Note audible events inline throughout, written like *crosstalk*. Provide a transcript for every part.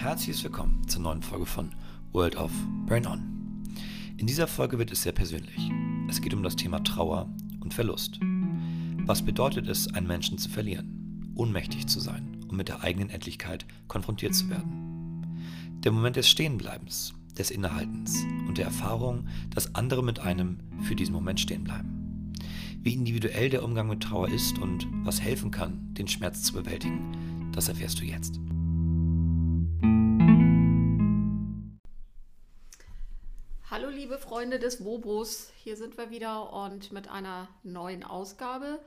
herzliches Willkommen zur neuen Folge von World of Burn On. In dieser Folge wird es sehr persönlich. Es geht um das Thema Trauer und Verlust. Was bedeutet es, einen Menschen zu verlieren, ohnmächtig zu sein und mit der eigenen Endlichkeit konfrontiert zu werden? Der Moment des Stehenbleibens, des Innehaltens und der Erfahrung, dass andere mit einem für diesen Moment stehen bleiben. Wie individuell der Umgang mit Trauer ist und was helfen kann, den Schmerz zu bewältigen, das erfährst du jetzt. Liebe Freunde des Wobos, hier sind wir wieder und mit einer neuen Ausgabe.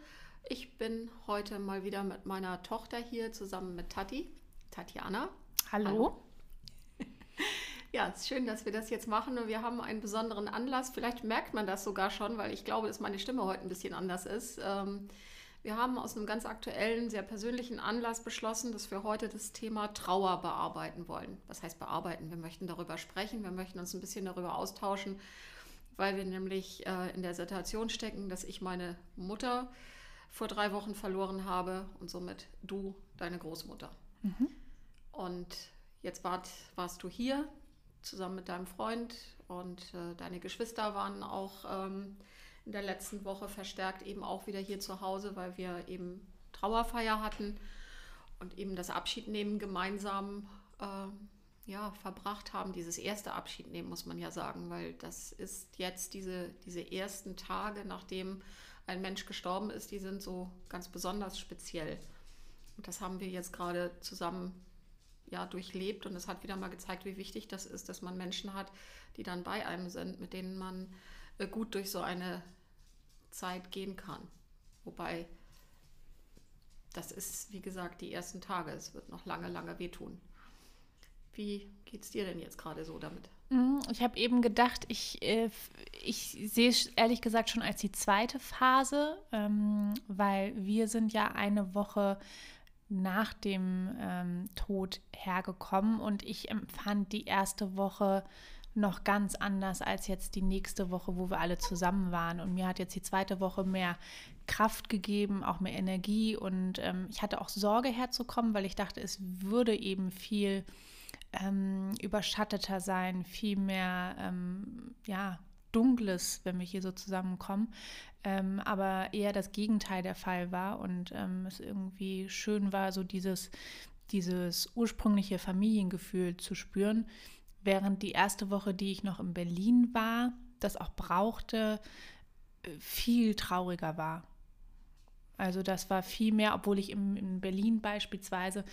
Ich bin heute mal wieder mit meiner Tochter hier zusammen mit Tati, Tatjana. Hallo. Hallo. Ja, es ist schön, dass wir das jetzt machen und wir haben einen besonderen Anlass. Vielleicht merkt man das sogar schon, weil ich glaube, dass meine Stimme heute ein bisschen anders ist. Ähm, wir haben aus einem ganz aktuellen, sehr persönlichen Anlass beschlossen, dass wir heute das Thema Trauer bearbeiten wollen. Was heißt bearbeiten? Wir möchten darüber sprechen, wir möchten uns ein bisschen darüber austauschen, weil wir nämlich äh, in der Situation stecken, dass ich meine Mutter vor drei Wochen verloren habe und somit du deine Großmutter. Mhm. Und jetzt wart, warst du hier zusammen mit deinem Freund und äh, deine Geschwister waren auch. Ähm, in der letzten Woche verstärkt eben auch wieder hier zu Hause, weil wir eben Trauerfeier hatten und eben das Abschiednehmen gemeinsam äh, ja, verbracht haben. Dieses erste Abschiednehmen muss man ja sagen, weil das ist jetzt diese, diese ersten Tage, nachdem ein Mensch gestorben ist, die sind so ganz besonders speziell. Und das haben wir jetzt gerade zusammen ja, durchlebt und es hat wieder mal gezeigt, wie wichtig das ist, dass man Menschen hat, die dann bei einem sind, mit denen man gut durch so eine Zeit gehen kann. Wobei das ist, wie gesagt, die ersten Tage. Es wird noch lange, lange wehtun. Wie geht es dir denn jetzt gerade so damit? Mhm, ich habe eben gedacht, ich, äh, ich sehe es ehrlich gesagt schon als die zweite Phase, ähm, weil wir sind ja eine Woche nach dem ähm, Tod hergekommen und ich empfand die erste Woche noch ganz anders als jetzt die nächste Woche, wo wir alle zusammen waren. Und mir hat jetzt die zweite Woche mehr Kraft gegeben, auch mehr Energie. Und ähm, ich hatte auch Sorge herzukommen, weil ich dachte, es würde eben viel ähm, überschatteter sein, viel mehr, ähm, ja, Dunkles, wenn wir hier so zusammenkommen. Ähm, aber eher das Gegenteil der Fall war und ähm, es irgendwie schön war, so dieses, dieses ursprüngliche Familiengefühl zu spüren während die erste Woche, die ich noch in Berlin war, das auch brauchte, viel trauriger war. Also das war viel mehr, obwohl ich im, in Berlin beispielsweise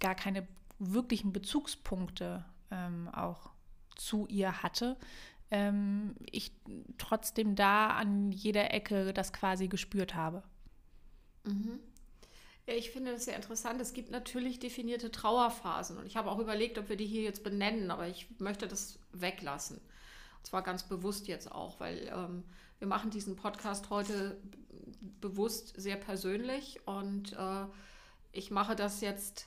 gar keine wirklichen Bezugspunkte ähm, auch zu ihr hatte, ähm, ich trotzdem da an jeder Ecke das quasi gespürt habe. Mhm. Ja, ich finde das sehr interessant. Es gibt natürlich definierte Trauerphasen und ich habe auch überlegt, ob wir die hier jetzt benennen, aber ich möchte das weglassen. Und zwar ganz bewusst jetzt auch, weil ähm, wir machen diesen Podcast heute bewusst sehr persönlich und äh, ich mache das jetzt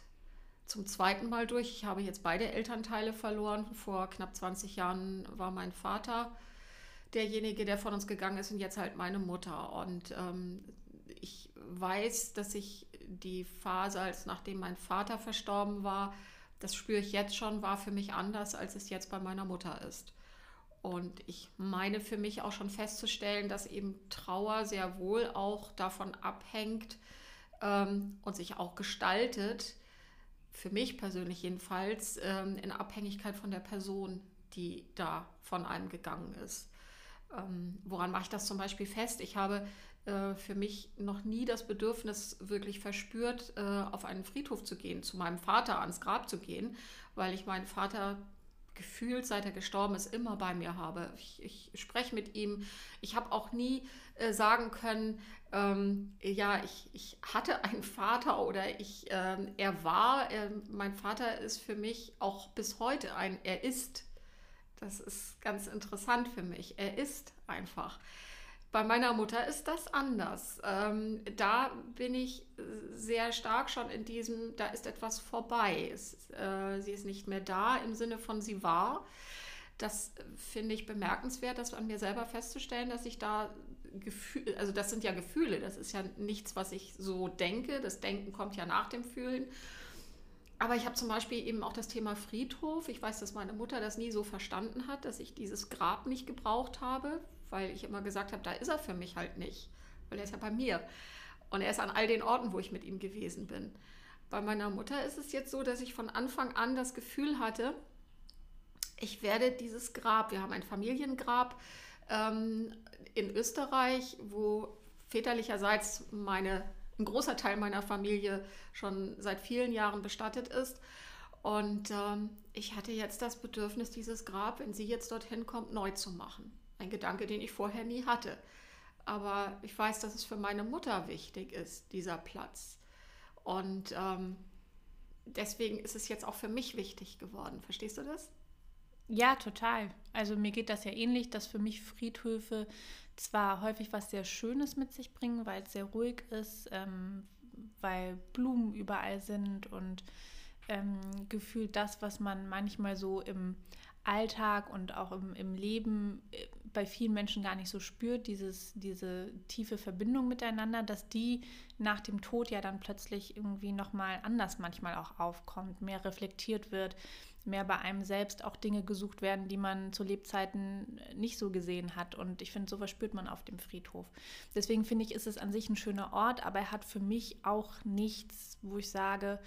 zum zweiten Mal durch. Ich habe jetzt beide Elternteile verloren. Vor knapp 20 Jahren war mein Vater derjenige, der von uns gegangen ist und jetzt halt meine Mutter. Und ähm, ich weiß, dass ich die Phase, als nachdem mein Vater verstorben war, das spüre ich jetzt schon, war für mich anders, als es jetzt bei meiner Mutter ist. Und ich meine für mich auch schon festzustellen, dass eben Trauer sehr wohl auch davon abhängt ähm, und sich auch gestaltet, für mich persönlich jedenfalls, ähm, in Abhängigkeit von der Person, die da von einem gegangen ist. Ähm, woran mache ich das zum Beispiel fest? Ich habe äh, für mich noch nie das Bedürfnis wirklich verspürt, äh, auf einen Friedhof zu gehen, zu meinem Vater ans Grab zu gehen, weil ich meinen Vater gefühlt, seit er gestorben ist, immer bei mir habe. Ich, ich spreche mit ihm. Ich habe auch nie äh, sagen können, ähm, ja, ich, ich hatte einen Vater oder ich, ähm, er war, äh, mein Vater ist für mich auch bis heute ein, er ist. Das ist ganz interessant für mich. Er ist einfach. Bei meiner Mutter ist das anders. Ähm, da bin ich sehr stark schon in diesem, da ist etwas vorbei. Es, äh, sie ist nicht mehr da im Sinne von sie war. Das finde ich bemerkenswert, das an mir selber festzustellen, dass ich da Gefühle, also das sind ja Gefühle, das ist ja nichts, was ich so denke. Das Denken kommt ja nach dem Fühlen. aber ich habe zum Beispiel eben auch das Thema Friedhof. Ich weiß, dass meine Mutter das nie so verstanden hat, dass ich dieses Grab nicht gebraucht habe, weil ich immer gesagt habe, da ist er für mich halt nicht, weil er ist ja bei mir. Und er ist an all den Orten, wo ich mit ihm gewesen bin. Bei meiner Mutter ist es jetzt so, dass ich von Anfang an das Gefühl hatte, ich werde dieses Grab, wir haben ein Familiengrab ähm, in Österreich, wo väterlicherseits meine, ein großer Teil meiner Familie schon seit vielen Jahren bestattet ist. Und ähm, ich hatte jetzt das Bedürfnis, dieses Grab, wenn sie jetzt dorthin kommt, neu zu machen. Ein Gedanke, den ich vorher nie hatte. Aber ich weiß, dass es für meine Mutter wichtig ist, dieser Platz. Und ähm, deswegen ist es jetzt auch für mich wichtig geworden. Verstehst du das? Ja, total. Also mir geht das ja ähnlich, dass für mich Friedhöfe zwar häufig was sehr Schönes mit sich bringen, weil es sehr ruhig ist, ähm, weil Blumen überall sind und ähm, gefühlt das, was man manchmal so im Alltag und auch im, im Leben äh, bei vielen Menschen gar nicht so spürt, dieses, diese tiefe Verbindung miteinander, dass die nach dem Tod ja dann plötzlich irgendwie nochmal anders manchmal auch aufkommt, mehr reflektiert wird, mehr bei einem selbst auch Dinge gesucht werden, die man zu Lebzeiten nicht so gesehen hat. Und ich finde, sowas spürt man auf dem Friedhof. Deswegen finde ich, ist es an sich ein schöner Ort, aber er hat für mich auch nichts, wo ich sage,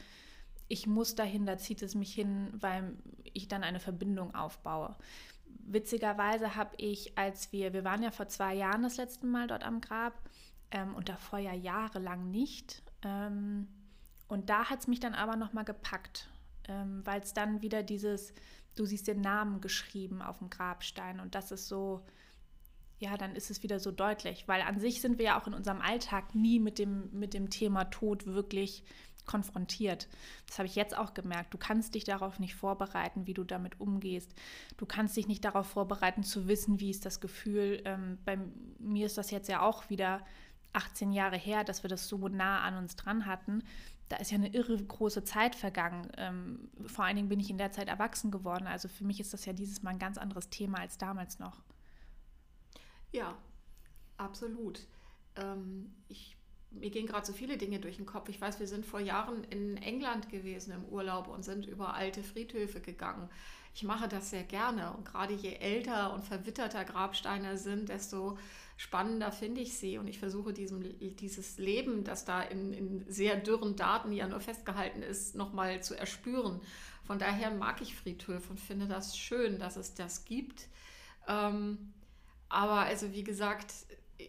ich muss dahin, da zieht es mich hin, weil ich dann eine Verbindung aufbaue. Witzigerweise habe ich, als wir, wir waren ja vor zwei Jahren das letzte Mal dort am Grab ähm, und davor ja jahrelang nicht. Ähm, und da hat es mich dann aber nochmal gepackt ähm, weil es dann wieder dieses, du siehst den Namen geschrieben auf dem Grabstein und das ist so, ja, dann ist es wieder so deutlich, weil an sich sind wir ja auch in unserem Alltag nie mit dem, mit dem Thema Tod wirklich konfrontiert. Das habe ich jetzt auch gemerkt. Du kannst dich darauf nicht vorbereiten, wie du damit umgehst. Du kannst dich nicht darauf vorbereiten, zu wissen, wie ist das Gefühl. Ähm, bei mir ist das jetzt ja auch wieder 18 Jahre her, dass wir das so nah an uns dran hatten da ist ja eine irre große Zeit vergangen. Ähm, vor allen Dingen bin ich in der Zeit erwachsen geworden. Also für mich ist das ja dieses Mal ein ganz anderes Thema als damals noch. Ja, absolut. Ähm, ich, mir gehen gerade so viele Dinge durch den Kopf. Ich weiß, wir sind vor Jahren in England gewesen im Urlaub und sind über alte Friedhöfe gegangen. Ich mache das sehr gerne und gerade je älter und verwitterter Grabsteine sind, desto spannender finde ich sie. Und ich versuche diesem, dieses Leben, das da in, in sehr dürren Daten ja nur festgehalten ist, nochmal zu erspüren. Von daher mag ich Friedhöfe und finde das schön, dass es das gibt. Ähm, aber also wie gesagt,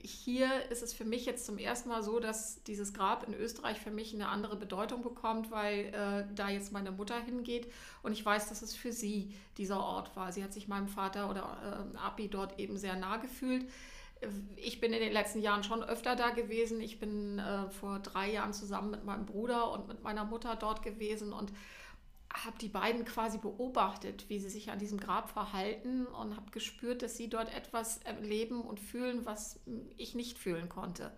hier ist es für mich jetzt zum ersten Mal so, dass dieses Grab in Österreich für mich eine andere Bedeutung bekommt, weil äh, da jetzt meine Mutter hingeht und ich weiß, dass es für sie dieser Ort war. Sie hat sich meinem Vater oder äh, Abi dort eben sehr nah gefühlt ich bin in den letzten Jahren schon öfter da gewesen. Ich bin äh, vor drei Jahren zusammen mit meinem Bruder und mit meiner Mutter dort gewesen und habe die beiden quasi beobachtet, wie sie sich an diesem Grab verhalten und habe gespürt, dass sie dort etwas erleben und fühlen, was ich nicht fühlen konnte.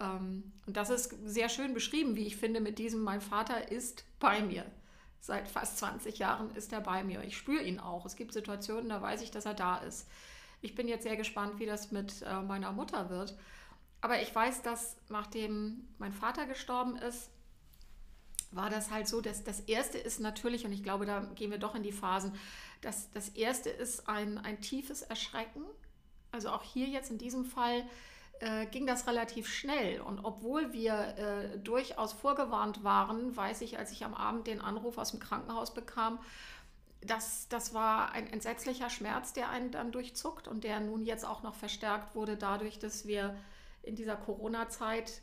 Ähm, und das ist sehr schön beschrieben, wie ich finde, mit diesem, mein Vater ist bei mir. Seit fast 20 Jahren ist er bei mir. Ich spüre ihn auch. Es gibt Situationen, da weiß ich, dass er da ist. Ich bin jetzt sehr gespannt, wie das mit äh, meiner Mutter wird. Aber ich weiß, dass nachdem mein Vater gestorben ist, war das halt so, dass das Erste ist natürlich, und ich glaube, da gehen wir doch in die Phasen, dass das Erste ist ein, ein tiefes Erschrecken. Also auch hier jetzt in diesem Fall äh, ging das relativ schnell. Und obwohl wir äh, durchaus vorgewarnt waren, weiß ich, als ich am Abend den Anruf aus dem Krankenhaus bekam, das, das war ein entsetzlicher Schmerz, der einen dann durchzuckt und der nun jetzt auch noch verstärkt wurde dadurch, dass wir in dieser Corona-Zeit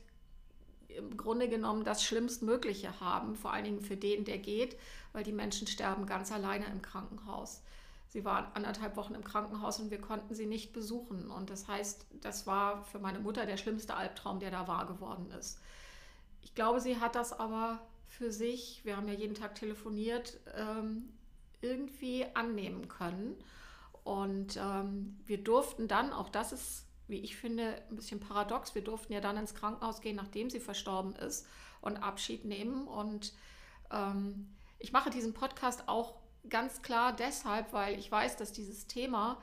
im Grunde genommen das Schlimmstmögliche haben, vor allen Dingen für den, der geht, weil die Menschen sterben ganz alleine im Krankenhaus. Sie waren anderthalb Wochen im Krankenhaus und wir konnten sie nicht besuchen. Und das heißt, das war für meine Mutter der schlimmste Albtraum, der da wahr geworden ist. Ich glaube, sie hat das aber für sich, wir haben ja jeden Tag telefoniert, ähm, irgendwie annehmen können. Und ähm, wir durften dann, auch das ist, wie ich finde, ein bisschen paradox, wir durften ja dann ins Krankenhaus gehen, nachdem sie verstorben ist und Abschied nehmen. Und ähm, ich mache diesen Podcast auch ganz klar deshalb, weil ich weiß, dass dieses Thema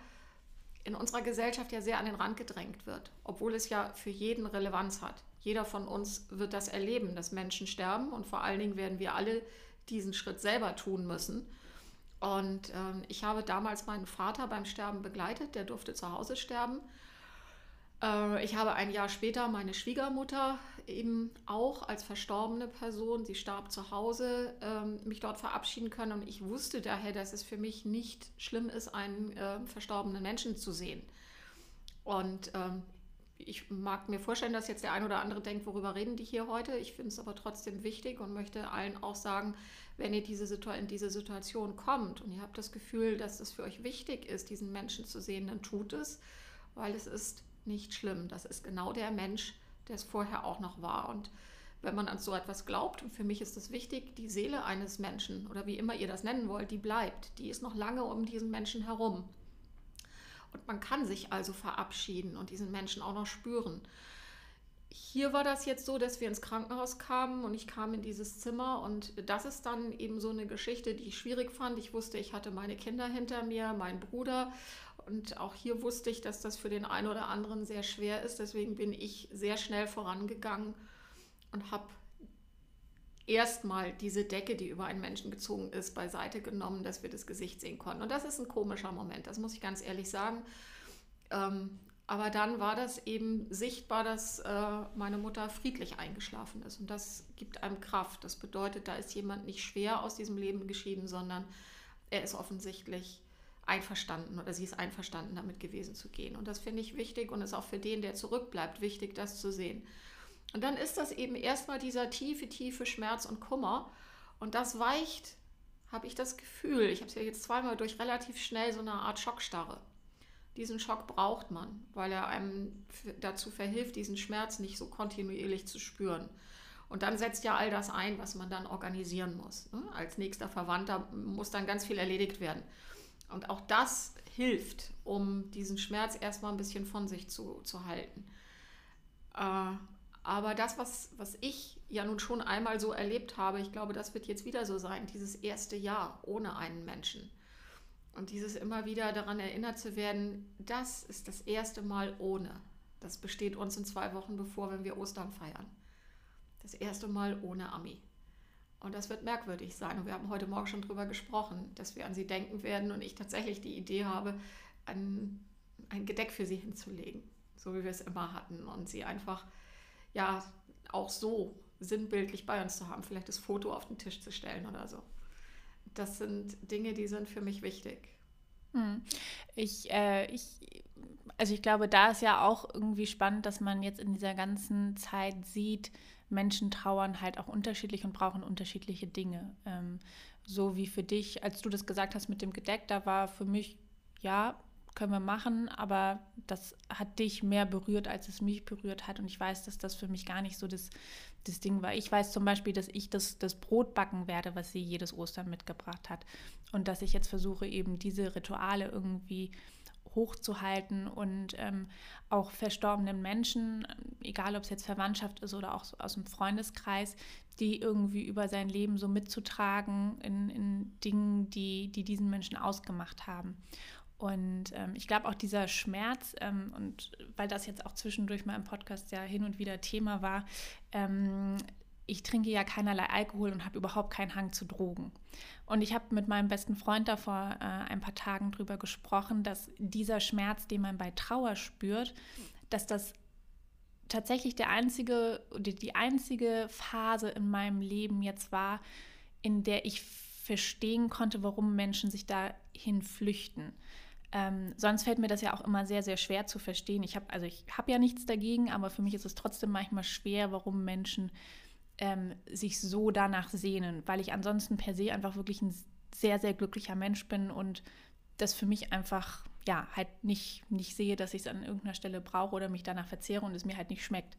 in unserer Gesellschaft ja sehr an den Rand gedrängt wird, obwohl es ja für jeden Relevanz hat. Jeder von uns wird das erleben, dass Menschen sterben und vor allen Dingen werden wir alle diesen Schritt selber tun müssen. Und ähm, ich habe damals meinen Vater beim Sterben begleitet, der durfte zu Hause sterben. Äh, ich habe ein Jahr später meine Schwiegermutter eben auch als verstorbene Person, sie starb zu Hause, ähm, mich dort verabschieden können. Und ich wusste daher, dass es für mich nicht schlimm ist, einen äh, verstorbenen Menschen zu sehen. Und ähm, ich mag mir vorstellen, dass jetzt der ein oder andere denkt, worüber reden die hier heute. Ich finde es aber trotzdem wichtig und möchte allen auch sagen, wenn ihr diese in diese Situation kommt und ihr habt das Gefühl, dass es für euch wichtig ist, diesen Menschen zu sehen, dann tut es, weil es ist nicht schlimm. Das ist genau der Mensch, der es vorher auch noch war. Und wenn man an so etwas glaubt, und für mich ist es wichtig, die Seele eines Menschen oder wie immer ihr das nennen wollt, die bleibt. Die ist noch lange um diesen Menschen herum. Und man kann sich also verabschieden und diesen Menschen auch noch spüren. Hier war das jetzt so, dass wir ins Krankenhaus kamen und ich kam in dieses Zimmer und das ist dann eben so eine Geschichte, die ich schwierig fand. Ich wusste, ich hatte meine Kinder hinter mir, meinen Bruder und auch hier wusste ich, dass das für den einen oder anderen sehr schwer ist. Deswegen bin ich sehr schnell vorangegangen und habe erstmal diese Decke, die über einen Menschen gezogen ist, beiseite genommen, dass wir das Gesicht sehen konnten. Und das ist ein komischer Moment, das muss ich ganz ehrlich sagen. Ähm, aber dann war das eben sichtbar, dass äh, meine Mutter friedlich eingeschlafen ist. Und das gibt einem Kraft. Das bedeutet, da ist jemand nicht schwer aus diesem Leben geschieden, sondern er ist offensichtlich einverstanden oder sie ist einverstanden, damit gewesen zu gehen. Und das finde ich wichtig und ist auch für den, der zurückbleibt, wichtig, das zu sehen. Und dann ist das eben erstmal dieser tiefe, tiefe Schmerz und Kummer. Und das weicht, habe ich das Gefühl, ich habe es ja jetzt zweimal durch relativ schnell so eine Art Schockstarre. Diesen Schock braucht man, weil er einem dazu verhilft, diesen Schmerz nicht so kontinuierlich zu spüren. Und dann setzt ja all das ein, was man dann organisieren muss. Ne? Als nächster Verwandter muss dann ganz viel erledigt werden. Und auch das hilft, um diesen Schmerz erstmal ein bisschen von sich zu, zu halten. Äh, aber das, was, was ich ja nun schon einmal so erlebt habe, ich glaube, das wird jetzt wieder so sein, dieses erste Jahr ohne einen Menschen. Und dieses immer wieder daran erinnert zu werden, das ist das erste Mal ohne. Das besteht uns in zwei Wochen bevor, wenn wir Ostern feiern. Das erste Mal ohne Ami. Und das wird merkwürdig sein. Und wir haben heute Morgen schon darüber gesprochen, dass wir an sie denken werden und ich tatsächlich die Idee habe, ein, ein Gedeck für sie hinzulegen, so wie wir es immer hatten. Und sie einfach, ja, auch so sinnbildlich bei uns zu haben, vielleicht das Foto auf den Tisch zu stellen oder so das sind Dinge, die sind für mich wichtig. Hm. Ich, äh, ich, also ich glaube, da ist ja auch irgendwie spannend, dass man jetzt in dieser ganzen Zeit sieht, Menschen trauern halt auch unterschiedlich und brauchen unterschiedliche Dinge. Ähm, so wie für dich, als du das gesagt hast mit dem Gedeck, da war für mich, ja, können wir machen, aber das hat dich mehr berührt, als es mich berührt hat. Und ich weiß, dass das für mich gar nicht so das, das Ding war. Ich weiß zum Beispiel, dass ich das, das Brot backen werde, was sie jedes Ostern mitgebracht hat. Und dass ich jetzt versuche, eben diese Rituale irgendwie hochzuhalten und ähm, auch verstorbenen Menschen, egal ob es jetzt Verwandtschaft ist oder auch so aus dem Freundeskreis, die irgendwie über sein Leben so mitzutragen in, in Dingen, die, die diesen Menschen ausgemacht haben. Und ähm, ich glaube auch dieser Schmerz, ähm, und weil das jetzt auch zwischendurch mal im Podcast ja hin und wieder Thema war, ähm, ich trinke ja keinerlei Alkohol und habe überhaupt keinen Hang zu Drogen. Und ich habe mit meinem besten Freund da vor äh, ein paar Tagen drüber gesprochen, dass dieser Schmerz, den man bei Trauer spürt, dass das tatsächlich der einzige oder die einzige Phase in meinem Leben jetzt war, in der ich verstehen konnte, warum Menschen sich dahin flüchten. Ähm, sonst fällt mir das ja auch immer sehr, sehr schwer zu verstehen. Ich habe also ich habe ja nichts dagegen, aber für mich ist es trotzdem manchmal schwer, warum Menschen ähm, sich so danach sehnen, weil ich ansonsten per se einfach wirklich ein sehr, sehr glücklicher Mensch bin und das für mich einfach ja halt nicht, nicht sehe, dass ich es an irgendeiner Stelle brauche oder mich danach verzehre und es mir halt nicht schmeckt.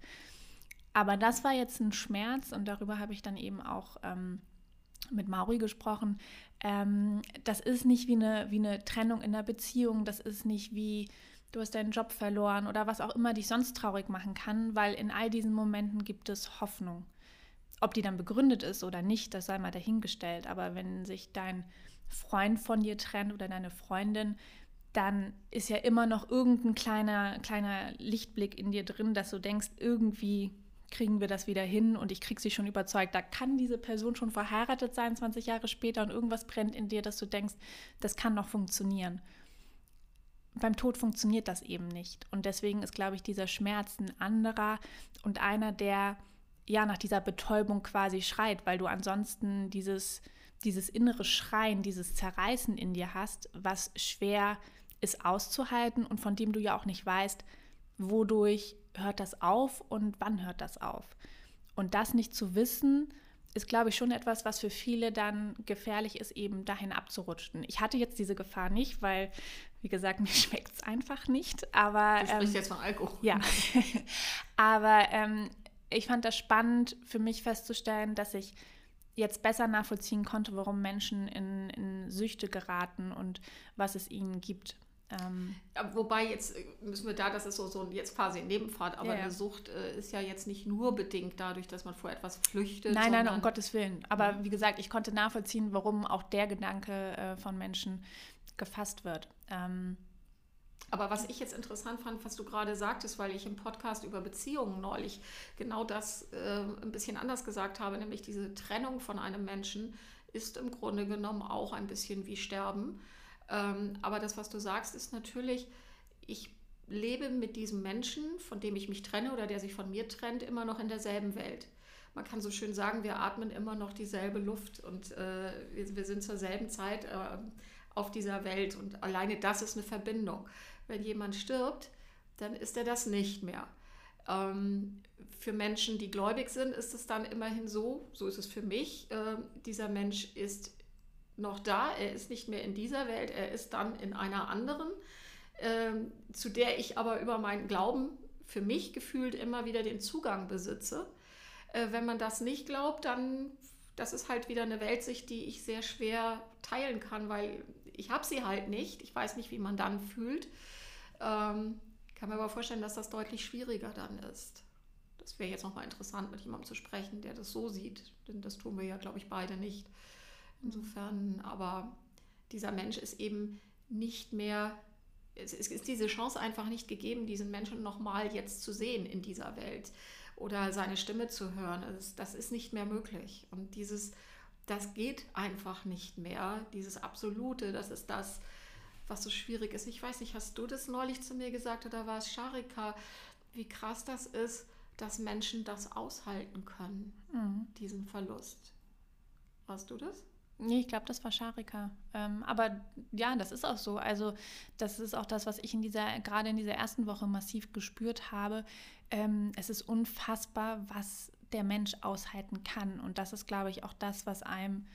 Aber das war jetzt ein Schmerz und darüber habe ich dann eben auch ähm, mit Mauri gesprochen, ähm, das ist nicht wie eine, wie eine Trennung in der Beziehung, das ist nicht wie du hast deinen Job verloren oder was auch immer dich sonst traurig machen kann, weil in all diesen Momenten gibt es Hoffnung. Ob die dann begründet ist oder nicht, das sei mal dahingestellt. Aber wenn sich dein Freund von dir trennt oder deine Freundin, dann ist ja immer noch irgendein kleiner, kleiner Lichtblick in dir drin, dass du denkst, irgendwie kriegen wir das wieder hin und ich kriege sie schon überzeugt. Da kann diese Person schon verheiratet sein, 20 Jahre später, und irgendwas brennt in dir, dass du denkst, das kann noch funktionieren. Beim Tod funktioniert das eben nicht. Und deswegen ist, glaube ich, dieser Schmerz ein anderer und einer, der ja nach dieser Betäubung quasi schreit, weil du ansonsten dieses, dieses innere Schreien, dieses Zerreißen in dir hast, was schwer ist auszuhalten und von dem du ja auch nicht weißt, wodurch hört das auf und wann hört das auf. Und das nicht zu wissen, ist, glaube ich, schon etwas, was für viele dann gefährlich ist, eben dahin abzurutschen. Ich hatte jetzt diese Gefahr nicht, weil, wie gesagt, *laughs* mir schmeckt es einfach nicht. Aber, du sprichst ähm, jetzt von Alkohol. Ja. *laughs* aber ähm, ich fand das spannend für mich festzustellen, dass ich jetzt besser nachvollziehen konnte, warum Menschen in, in Süchte geraten und was es ihnen gibt. Ähm, Wobei jetzt äh, müssen wir da, das ist so, so jetzt quasi ein Nebenpfad, aber ja, ja. eine Sucht äh, ist ja jetzt nicht nur bedingt dadurch, dass man vor etwas flüchtet. Nein, nein, um Gottes Willen. Aber ja. wie gesagt, ich konnte nachvollziehen, warum auch der Gedanke äh, von Menschen gefasst wird. Ähm, aber was ich jetzt interessant fand, was du gerade sagtest, weil ich im Podcast über Beziehungen neulich genau das äh, ein bisschen anders gesagt habe, nämlich diese Trennung von einem Menschen ist im Grunde genommen auch ein bisschen wie Sterben. Ähm, aber das, was du sagst, ist natürlich, ich lebe mit diesem Menschen, von dem ich mich trenne oder der sich von mir trennt, immer noch in derselben Welt. Man kann so schön sagen, wir atmen immer noch dieselbe Luft und äh, wir, wir, sind zur selben Zeit äh, auf dieser Welt und alleine das ist eine Verbindung wenn jemand stirbt, dann ist er das nicht mehr. Ähm, für Menschen, die gläubig sind, ist es dann immerhin so, so ist es für mich, äh, dieser Mensch ist noch da, er ist nicht mehr in dieser Welt, er ist dann in einer anderen, äh, zu der ich aber über meinen Glauben für mich gefühlt immer wieder den Zugang besitze. Äh, wenn man das nicht glaubt, dann das ist halt wieder eine Weltsicht, die ich sehr schwer teilen kann, weil ich habe sie halt nicht. Ich weiß nicht, wie man dann fühlt. Ähm, kann mir aber vorstellen, dass das deutlich schwieriger dann ist. Das wäre jetzt nochmal interessant, mit jemandem zu sprechen, der das so sieht. Denn das tun wir ja, glaube ich, beide nicht. Insofern, aber dieser Mensch ist eben nicht mehr, es ist diese Chance einfach nicht gegeben, diesen Menschen nochmal jetzt zu sehen in dieser Welt oder seine Stimme zu hören. Das ist nicht mehr möglich. Und dieses, das geht einfach nicht mehr. Dieses Absolute, das ist das, was so schwierig ist. Ich weiß nicht, hast du das neulich zu mir gesagt oder war es Sharika, wie krass das ist, dass Menschen das aushalten können, mhm. diesen Verlust. Warst du das? Nee, ich glaube, das war Sharika. Ähm, aber ja, das ist auch so. Also, das ist auch das, was ich in dieser, gerade in dieser ersten Woche massiv gespürt habe. Ähm, es ist unfassbar, was der Mensch aushalten kann. Und das ist, glaube ich, auch das, was einem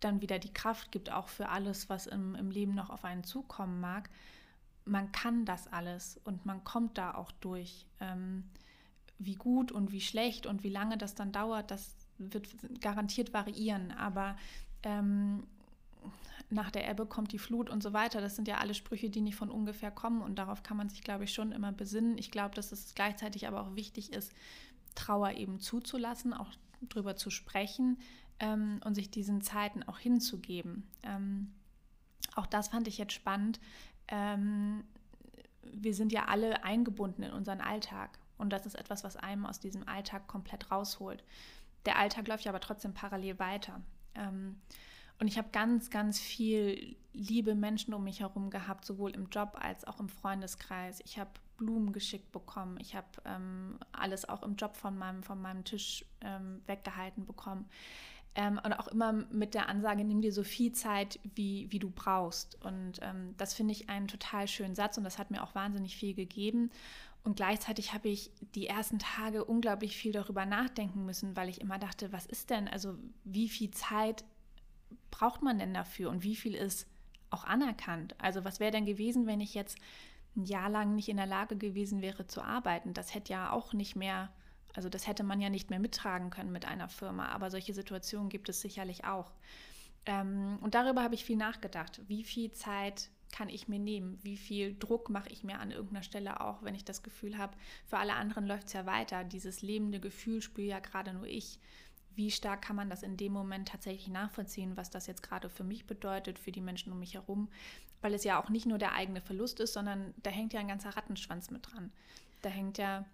dann wieder die Kraft gibt, auch für alles, was im, im Leben noch auf einen zukommen mag. Man kann das alles und man kommt da auch durch. Ähm, wie gut und wie schlecht und wie lange das dann dauert, das wird garantiert variieren. Aber ähm, nach der Ebbe kommt die Flut und so weiter. Das sind ja alle Sprüche, die nicht von ungefähr kommen und darauf kann man sich, glaube ich, schon immer besinnen. Ich glaube, dass es gleichzeitig aber auch wichtig ist, Trauer eben zuzulassen, auch drüber zu sprechen, ähm, und sich diesen Zeiten auch hinzugeben. Ähm, auch das fand ich jetzt spannend. Ähm, wir sind ja alle eingebunden in unseren Alltag und das ist etwas, was einem aus diesem Alltag komplett rausholt. Der Alltag läuft ja aber trotzdem parallel weiter. Ähm, und ich habe ganz, ganz viel liebe Menschen um mich herum gehabt, sowohl im Job als auch im Freundeskreis. Ich habe Blumen geschickt bekommen. Ich habe ähm, alles auch im Job von meinem, von meinem Tisch ähm, weggehalten bekommen. Ähm, und auch immer mit der Ansage, nimm dir so viel Zeit, wie, wie du brauchst. Und ähm, das finde ich einen total schönen Satz und das hat mir auch wahnsinnig viel gegeben. Und gleichzeitig habe ich die ersten Tage unglaublich viel darüber nachdenken müssen, weil ich immer dachte, was ist denn, also wie viel Zeit braucht man denn dafür und wie viel ist auch anerkannt? Also was wäre denn gewesen, wenn ich jetzt ein Jahr lang nicht in der Lage gewesen wäre zu arbeiten? Das hätte ja auch nicht mehr also das hätte man ja nicht mehr mittragen können mit einer Firma, aber solche Situationen gibt es sicherlich auch. Ähm, und darüber habe ich viel nachgedacht. Wie viel Zeit kann ich mir nehmen? Wie viel Druck mache ich mir an irgendeiner Stelle auch, wenn ich das Gefühl habe, für alle anderen läuft es ja weiter. Dieses lebende Gefühl spüre ja gerade nur ich. Wie stark kann man das in dem Moment tatsächlich nachvollziehen, was das jetzt gerade für mich bedeutet, für die Menschen um mich herum? Weil es ja auch nicht nur der eigene Verlust ist, sondern da hängt ja ein ganzer Rattenschwanz mit dran. Da hängt ja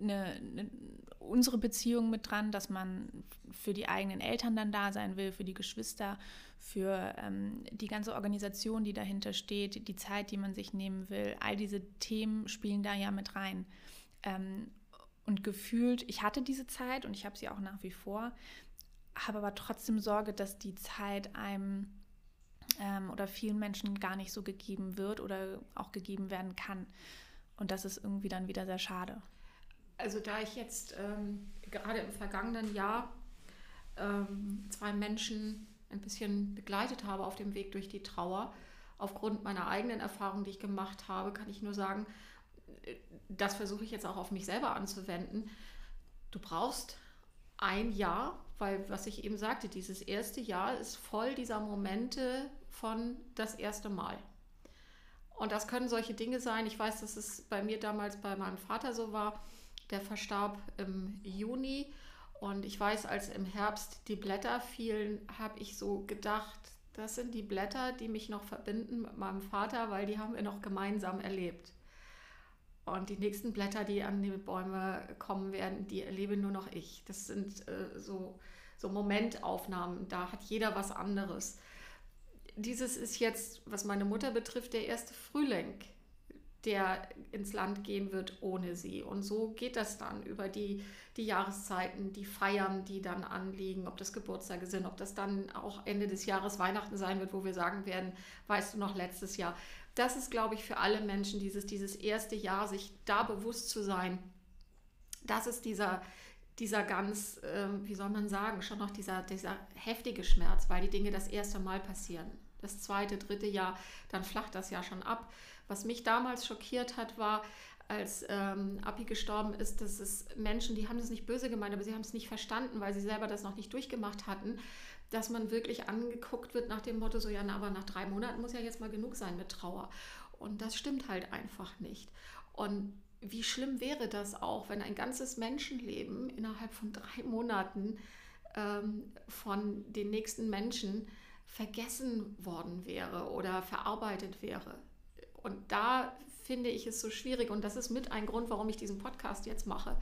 eine, eine, unsere Beziehung mit dran, dass man für die eigenen Eltern dann da sein will, für die Geschwister, für ähm, die ganze Organisation, die dahinter steht, die Zeit, die man sich nehmen will. All diese Themen spielen da ja mit rein. Ähm, und gefühlt, ich hatte diese Zeit und ich habe sie auch nach wie vor, habe aber trotzdem Sorge, dass die Zeit einem ähm, oder vielen Menschen gar nicht so gegeben wird oder auch gegeben werden kann. Und das ist irgendwie dann wieder sehr schade. Also da ich jetzt ähm, gerade im vergangenen Jahr ähm, zwei Menschen ein bisschen begleitet habe auf dem Weg durch die Trauer, aufgrund meiner eigenen Erfahrungen, die ich gemacht habe, kann ich nur sagen, das versuche ich jetzt auch auf mich selber anzuwenden. Du brauchst ein Jahr, weil was ich eben sagte, dieses erste Jahr ist voll dieser Momente von das erste Mal. Und das können solche Dinge sein. Ich weiß, dass es bei mir damals bei meinem Vater so war. Der verstarb im Juni. Und ich weiß, als im Herbst die Blätter fielen, habe ich so gedacht, das sind die Blätter, die mich noch verbinden mit meinem Vater, weil die haben wir noch gemeinsam erlebt. Und die nächsten Blätter, die an die Bäume kommen werden, die erlebe nur noch ich. Das sind äh, so, so Momentaufnahmen. Da hat jeder was anderes. Dieses ist jetzt, was meine Mutter betrifft, der erste Frühling, der ins Land gehen wird ohne sie. Und so geht das dann über die, die Jahreszeiten, die Feiern, die dann anliegen, ob das Geburtstage sind, ob das dann auch Ende des Jahres Weihnachten sein wird, wo wir sagen werden, weißt du noch letztes Jahr das ist, glaube ich, für alle Menschen dieses, dieses erste Jahr, sich da bewusst zu sein. Das ist dieser, dieser ganz, äh, wie soll man sagen, schon noch dieser, dieser heftige Schmerz, weil die Dinge das erste Mal passieren. Das zweite, dritte Jahr, dann flacht das ja schon ab. Was mich damals schockiert hat, war, als ähm, Api gestorben ist, dass es Menschen, die haben das nicht böse gemeint, aber sie haben es nicht verstanden, weil sie selber das noch nicht durchgemacht hatten, dass man wirklich angeguckt wird nach dem Motto, so ja, na, aber nach drei Monaten muss ja jetzt mal genug sein mit Trauer. Und das stimmt halt einfach nicht. Und wie schlimm wäre das auch, wenn ein ganzes Menschenleben innerhalb von drei Monaten ähm, von den nächsten Menschen vergessen worden wäre oder verarbeitet wäre. Und da finde ich es so schwierig und das ist mit ein Grund, warum ich diesen Podcast jetzt mache.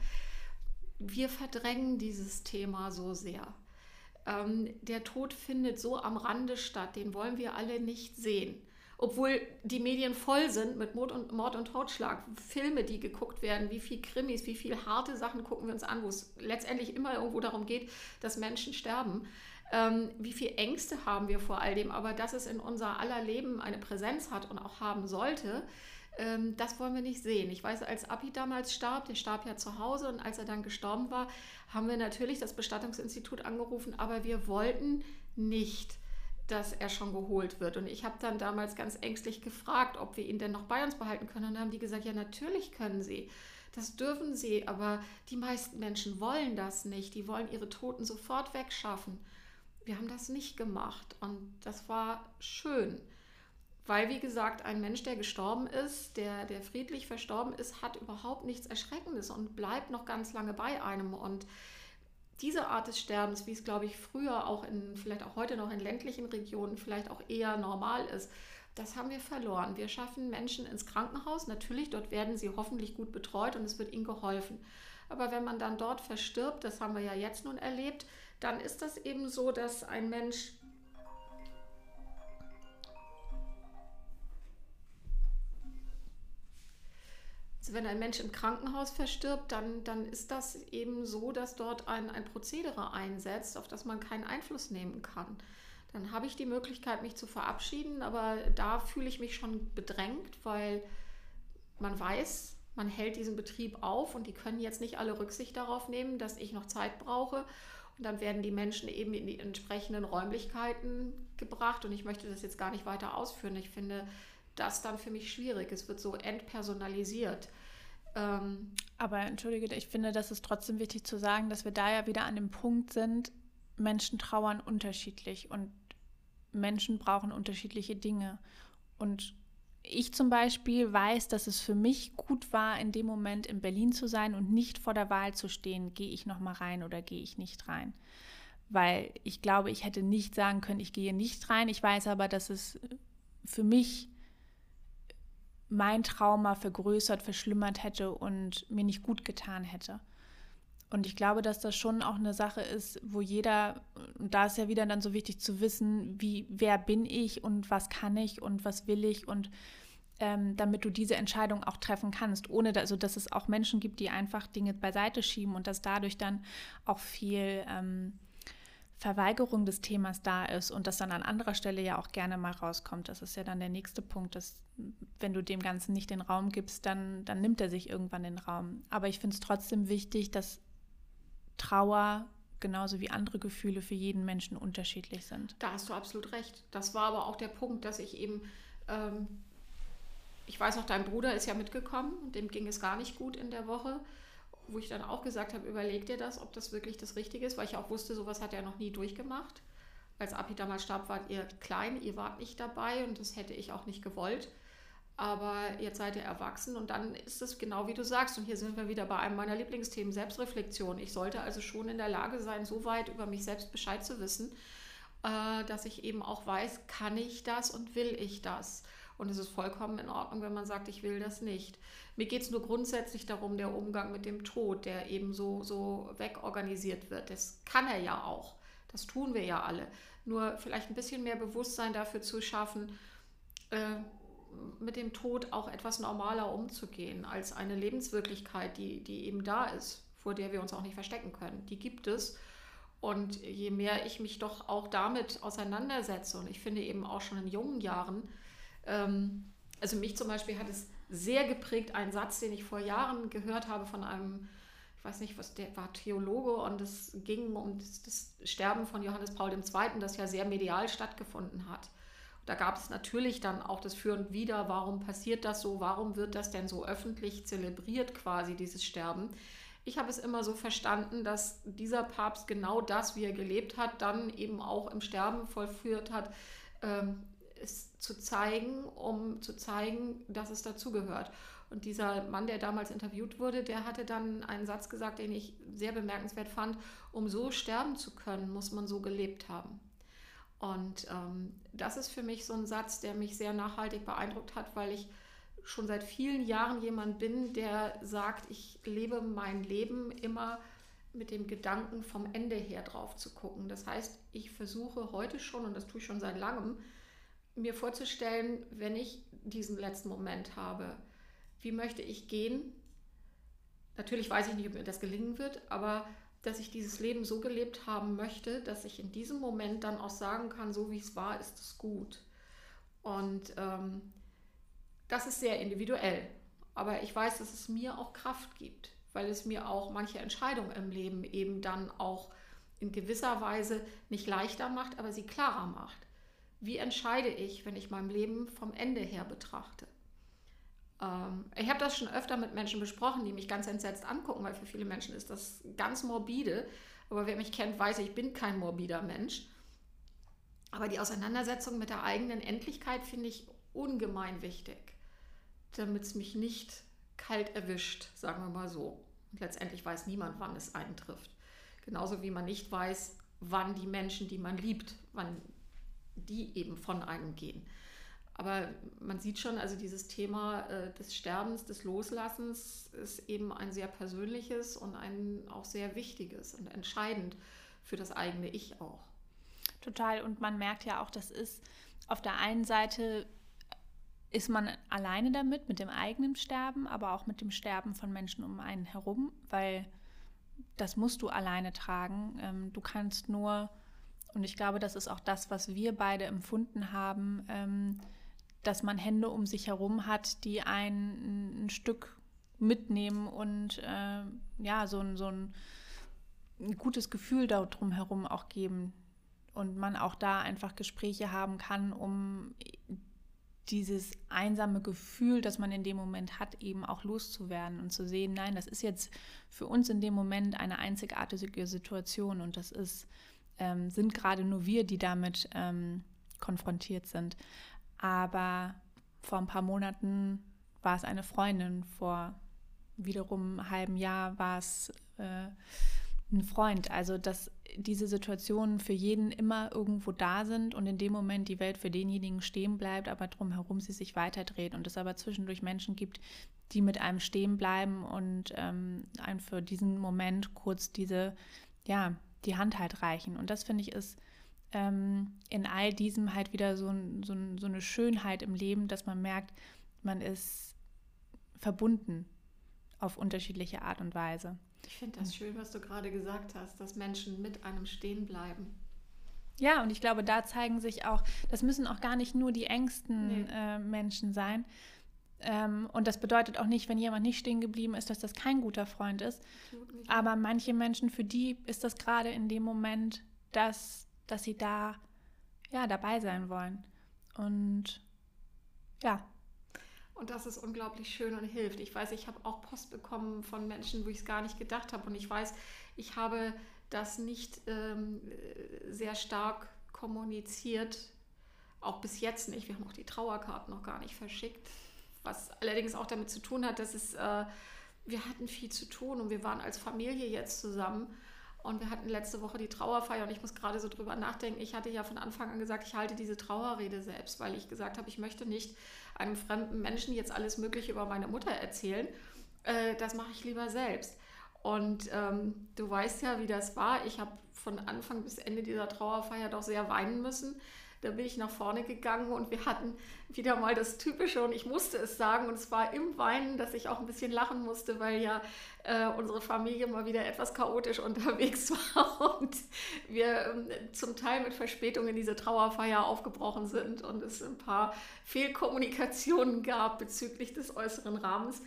Wir verdrängen dieses Thema so sehr. Ähm, der Tod findet so am Rande statt, den wollen wir alle nicht sehen. Obwohl die Medien voll sind mit Mord und, Mord und Totschlag, Filme, die geguckt werden, wie viel Krimis, wie viel harte Sachen gucken wir uns an, wo es letztendlich immer irgendwo darum geht, dass Menschen sterben. Ähm, wie viel Ängste haben wir vor all dem, aber dass es in unser aller Leben eine Präsenz hat und auch haben sollte, ähm, das wollen wir nicht sehen. Ich weiß, als Abi damals starb, der starb ja zu Hause und als er dann gestorben war, haben wir natürlich das Bestattungsinstitut angerufen, aber wir wollten nicht, dass er schon geholt wird. Und ich habe dann damals ganz ängstlich gefragt, ob wir ihn denn noch bei uns behalten können. Und dann haben die gesagt, ja, natürlich können sie. Das dürfen sie, aber die meisten Menschen wollen das nicht. Die wollen ihre Toten sofort wegschaffen. Wir haben das nicht gemacht und das war schön. Weil, wie gesagt, ein Mensch, der gestorben ist, der, der friedlich verstorben ist, hat überhaupt nichts Erschreckendes und bleibt noch ganz lange bei einem. Und diese Art des Sterbens, wie es, glaube ich, früher auch in, vielleicht auch heute noch in ländlichen Regionen vielleicht auch eher normal ist, das haben wir verloren. Wir schaffen Menschen ins Krankenhaus. Natürlich, dort werden sie hoffentlich gut betreut und es wird ihnen geholfen. Aber wenn man dann dort verstirbt, das haben wir ja jetzt nun erlebt, dann ist das eben so, dass ein Mensch wenn ein Mensch im Krankenhaus verstirbt, dann, dann ist das eben so, dass dort ein, ein Prozedere einsetzt, auf das man keinen Einfluss nehmen kann. Dann habe ich die Möglichkeit, mich zu verabschieden, aber da fühle ich mich schon bedrängt, weil man weiß, man hält diesen Betrieb auf und die können jetzt nicht alle Rücksicht darauf nehmen, dass ich noch Zeit brauche. Und dann werden die Menschen eben in die entsprechenden Räumlichkeiten gebracht. Und ich möchte das jetzt gar nicht weiter ausführen. Ich finde das dann für mich schwierig. Es wird so entpersonalisiert. Ähm, Aber entschuldige, ich finde, das ist trotzdem wichtig zu sagen, dass wir da ja wieder an dem Punkt sind, Menschen trauern unterschiedlich und Menschen brauchen unterschiedliche Dinge. Und ich zum Beispiel weiß, dass es für mich gut war, in dem Moment in Berlin zu sein und nicht vor der Wahl zu stehen, gehe ich noch mal rein oder gehe ich nicht rein. Weil ich glaube, ich hätte nicht sagen können, ich gehe nicht rein. Ich weiß aber, dass es für mich mein Trauma vergrößert, verschlimmert hätte und mir nicht gut getan hätte. Und ich glaube, dass das schon auch eine Sache ist, wo jeder, und da ist ja wieder dann so wichtig zu wissen, wie, wer bin ich und was kann ich und was will ich und ähm, damit du diese Entscheidung auch treffen kannst, ohne da, also dass es auch Menschen gibt, die einfach Dinge beiseite schieben und dass dadurch dann auch viel ähm, Verweigerung des Themas da ist und das dann an anderer Stelle ja auch gerne mal rauskommt. Das ist ja dann der nächste Punkt, dass wenn du dem Ganzen nicht den Raum gibst, dann, dann nimmt er sich irgendwann den Raum. Aber ich finde es trotzdem wichtig, dass Trauer genauso wie andere Gefühle für jeden Menschen unterschiedlich sind. Da hast du absolut recht. Das war aber auch der Punkt, dass ich eben, ähm, ich weiß noch, dein Bruder ist ja mitgekommen dem ging es gar nicht gut in der Woche, wo ich dann auch gesagt habe, überleg dir das, ob das wirklich das Richtige ist, weil ich auch wusste, sowas hat er noch nie durchgemacht. Als Abi damals starb, wart ihr klein, ihr wart nicht dabei und das hätte ich auch nicht gewollt aber jetzt seid ihr erwachsen und dann ist es genau wie du sagst. Und hier sind wir wieder bei einem meiner Lieblingsthemen, Selbstreflexion. Ich sollte also schon in der Lage sein, so weit über mich selbst Bescheid zu wissen, äh, dass ich eben auch weiß, kann ich das und will ich das? Und es ist vollkommen in Ordnung, wenn man sagt, ich will das nicht. Mir geht es nur grundsätzlich darum, der Umgang mit dem Tod, der eben so, so wegorganisiert wird. Das kann er ja auch. Das tun wir ja alle. Nur vielleicht ein bisschen mehr Bewusstsein dafür zu schaffen, äh, mit dem Tod auch etwas normaler umzugehen als eine Lebenswirklichkeit, die, die eben da ist, vor der wir uns auch nicht verstecken können. Die gibt es. Und je mehr ich mich doch auch damit auseinandersetze, und ich finde eben auch schon in jungen Jahren, ähm, also mich zum Beispiel hat es sehr geprägt, ein Satz, den ich vor Jahren gehört habe von einem, ich weiß nicht, was der war, Theologe, und es ging um das, das Sterben von Johannes Paul II., das ja sehr medial stattgefunden hat. Da gab es natürlich dann auch das Für und Wider, warum passiert das so, warum wird das denn so öffentlich zelebriert quasi, dieses Sterben. Ich habe es immer so verstanden, dass dieser Papst genau das, wie er gelebt hat, dann eben auch im Sterben vollführt hat, ähm, es zu zeigen, um zu zeigen, dass es dazugehört. Und dieser Mann, der damals interviewt wurde, der hatte dann einen Satz gesagt, den ich sehr bemerkenswert fand, um so sterben zu können, muss man so gelebt haben. Und ähm, das ist für mich so ein Satz, der mich sehr nachhaltig beeindruckt hat, weil ich schon seit vielen Jahren jemand bin, der sagt, ich lebe mein Leben immer mit dem Gedanken vom Ende her drauf zu gucken. Das heißt, ich versuche heute schon, und das tue ich schon seit langem, mir vorzustellen, wenn ich diesen letzten Moment habe, wie möchte ich gehen? Natürlich weiß ich nicht, ob mir das gelingen wird, aber dass ich dieses Leben so gelebt haben möchte, dass ich in diesem Moment dann auch sagen kann, so wie es war, ist es gut. Und ähm, das ist sehr individuell. Aber ich weiß, dass es mir auch Kraft gibt, weil es mir auch manche Entscheidungen im Leben eben dann auch in gewisser Weise nicht leichter macht, aber sie klarer macht. Wie entscheide ich, wenn ich mein Leben vom Ende her betrachte? Ähm, ich habe das schon öfter mit Menschen besprochen, die mich ganz entsetzt angucken, weil für viele Menschen ist das ganz morbide. Aber wer mich kennt, weiß, ich bin kein morbider Mensch. Aber die Auseinandersetzung mit der eigenen Endlichkeit finde ich ungemein wichtig, damit es mich nicht kalt erwischt, sagen wir mal so. Und letztendlich weiß niemand, wann es eintrifft. Genauso wie man nicht weiß, wann die Menschen, die man liebt, wann die eben von einem gehen. Aber man sieht schon, also dieses Thema äh, des Sterbens, des Loslassens ist eben ein sehr persönliches und ein auch sehr wichtiges und entscheidend für das eigene Ich auch. Total. Und man merkt ja auch, das ist auf der einen Seite ist man alleine damit, mit dem eigenen Sterben, aber auch mit dem Sterben von Menschen um einen herum, weil das musst du alleine tragen. Ähm, du kannst nur, und ich glaube, das ist auch das, was wir beide empfunden haben, ähm, dass man Hände um sich herum hat, die ein, ein Stück mitnehmen und äh, ja, so, ein, so ein gutes Gefühl darum herum auch geben. Und man auch da einfach Gespräche haben kann, um dieses einsame Gefühl, das man in dem Moment hat, eben auch loszuwerden und zu sehen, nein, das ist jetzt für uns in dem Moment eine einzigartige Situation und das ist, ähm, sind gerade nur wir, die damit ähm, konfrontiert sind. Aber vor ein paar Monaten war es eine Freundin, vor wiederum einem halben Jahr war es äh, ein Freund. Also das diese Situationen für jeden immer irgendwo da sind und in dem Moment die Welt für denjenigen stehen bleibt, aber drumherum sie sich weiterdreht und es aber zwischendurch Menschen gibt, die mit einem stehen bleiben und ähm, einem für diesen Moment kurz diese, ja, die Hand halt reichen. Und das finde ich ist ähm, in all diesem halt wieder so, so, so eine Schönheit im Leben, dass man merkt, man ist verbunden auf unterschiedliche Art und Weise. Ich finde das schön, was du gerade gesagt hast, dass Menschen mit einem stehen bleiben. Ja, und ich glaube, da zeigen sich auch, das müssen auch gar nicht nur die engsten nee. äh, Menschen sein. Ähm, und das bedeutet auch nicht, wenn jemand nicht stehen geblieben ist, dass das kein guter Freund ist. Aber manche Menschen, für die ist das gerade in dem Moment, dass, dass sie da ja, dabei sein wollen. Und ja, und das ist unglaublich schön und hilft. Ich weiß, ich habe auch Post bekommen von Menschen, wo ich es gar nicht gedacht habe. Und ich weiß, ich habe das nicht ähm, sehr stark kommuniziert. Auch bis jetzt nicht. Wir haben auch die Trauerkarten noch gar nicht verschickt. Was allerdings auch damit zu tun hat, dass es, äh, wir hatten viel zu tun und wir waren als Familie jetzt zusammen. Und wir hatten letzte Woche die Trauerfeier und ich muss gerade so drüber nachdenken. Ich hatte ja von Anfang an gesagt, ich halte diese Trauerrede selbst, weil ich gesagt habe, ich möchte nicht einem fremden Menschen jetzt alles Mögliche über meine Mutter erzählen. Äh, das mache ich lieber selbst. Und ähm, du weißt ja, wie das war. Ich habe von Anfang bis Ende dieser Trauerfeier doch sehr weinen müssen. Da bin ich nach vorne gegangen und wir hatten wieder mal das Typische und ich musste es sagen und es war im Weinen, dass ich auch ein bisschen lachen musste, weil ja äh, unsere Familie mal wieder etwas chaotisch *laughs* unterwegs war und wir äh, zum Teil mit Verspätung in diese Trauerfeier aufgebrochen sind und es ein paar Fehlkommunikationen gab bezüglich des äußeren Rahmens.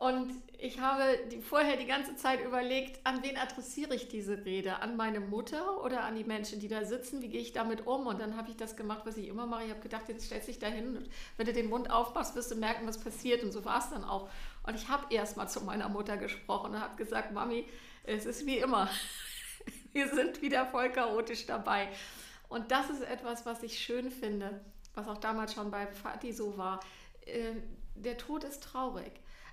Und ich habe die, vorher die ganze Zeit überlegt, an wen adressiere ich diese Rede? An meine Mutter oder an die Menschen, die da sitzen? Wie gehe ich damit um? Und dann habe ich das gemacht, was ich immer mache. Ich habe gedacht, jetzt stellst du dich da hin und wenn du den Mund aufmachst, wirst du merken, was passiert. Und so war es dann auch. Und ich habe erst mal zu meiner Mutter gesprochen und habe gesagt, Mami, es ist wie immer. *laughs* Wir sind wieder voll chaotisch dabei. Und das ist etwas, was ich schön finde, was auch damals schon bei Fatih so war. Äh, der Tod ist traurig.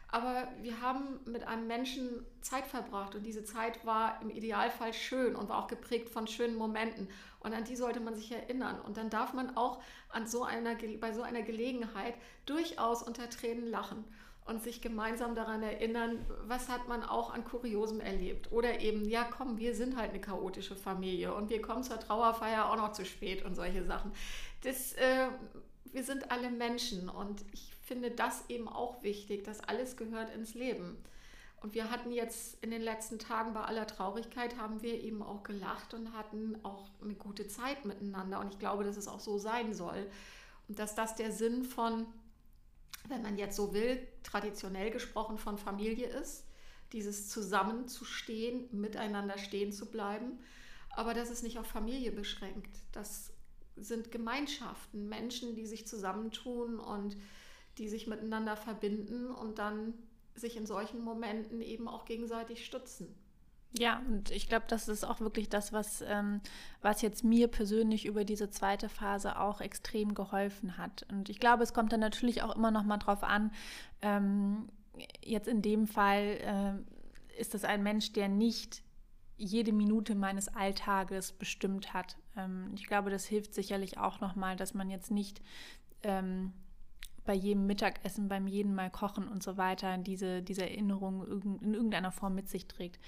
Aber wir haben mit einem Menschen Zeit verbracht und diese Zeit war im Idealfall schön und war auch geprägt von schönen Momenten. Und an die sollte man sich erinnern. Und dann darf man auch an so einer, bei so einer Gelegenheit durchaus unter Tränen lachen und sich gemeinsam daran erinnern, was hat man auch an Kuriosem erlebt. Oder eben, ja, komm, wir sind halt eine chaotische Familie und wir kommen zur Trauerfeier auch noch zu spät und solche Sachen. Das, äh, wir sind alle Menschen und ich finde das eben auch wichtig, dass alles gehört ins Leben. Und wir hatten jetzt in den letzten Tagen bei aller Traurigkeit, haben wir eben auch gelacht und hatten auch eine gute Zeit miteinander. Und ich glaube, dass es auch so sein soll. Und dass das der Sinn von, wenn man jetzt so will, traditionell gesprochen von Familie ist, dieses Zusammenzustehen, miteinander stehen zu bleiben. Aber das ist nicht auf Familie beschränkt. Das sind Gemeinschaften, Menschen, die sich zusammentun und die sich miteinander verbinden und dann sich in solchen Momenten eben auch gegenseitig stützen. Ja, und ich glaube, das ist auch wirklich das, was, ähm, was jetzt mir persönlich über diese zweite Phase auch extrem geholfen hat. Und ich glaube, es kommt dann natürlich auch immer noch mal drauf an, ähm, jetzt in dem Fall äh, ist das ein Mensch, der nicht jede Minute meines Alltages bestimmt hat. Ähm, ich glaube, das hilft sicherlich auch noch mal, dass man jetzt nicht ähm, bei jedem Mittagessen, beim jeden Mal kochen und so weiter diese, diese Erinnerung in irgendeiner Form mit sich trägt.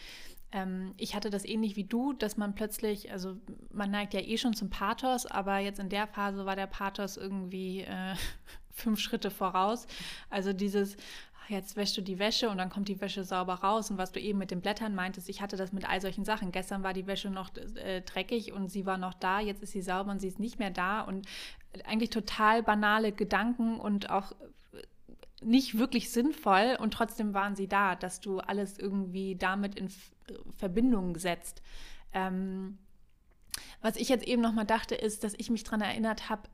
Ähm, ich hatte das ähnlich wie du, dass man plötzlich, also man neigt ja eh schon zum Pathos, aber jetzt in der Phase war der Pathos irgendwie äh, *laughs* fünf Schritte voraus. Also dieses, jetzt wäschst du die Wäsche und dann kommt die Wäsche sauber raus. Und was du eben mit den Blättern meintest, ich hatte das mit all solchen Sachen. Gestern war die Wäsche noch äh, dreckig und sie war noch da, jetzt ist sie sauber und sie ist nicht mehr da. Und eigentlich total banale Gedanken und auch nicht wirklich sinnvoll und trotzdem waren sie da, dass du alles irgendwie damit in Verbindung setzt. Ähm, was ich jetzt eben nochmal dachte, ist, dass ich mich daran erinnert habe,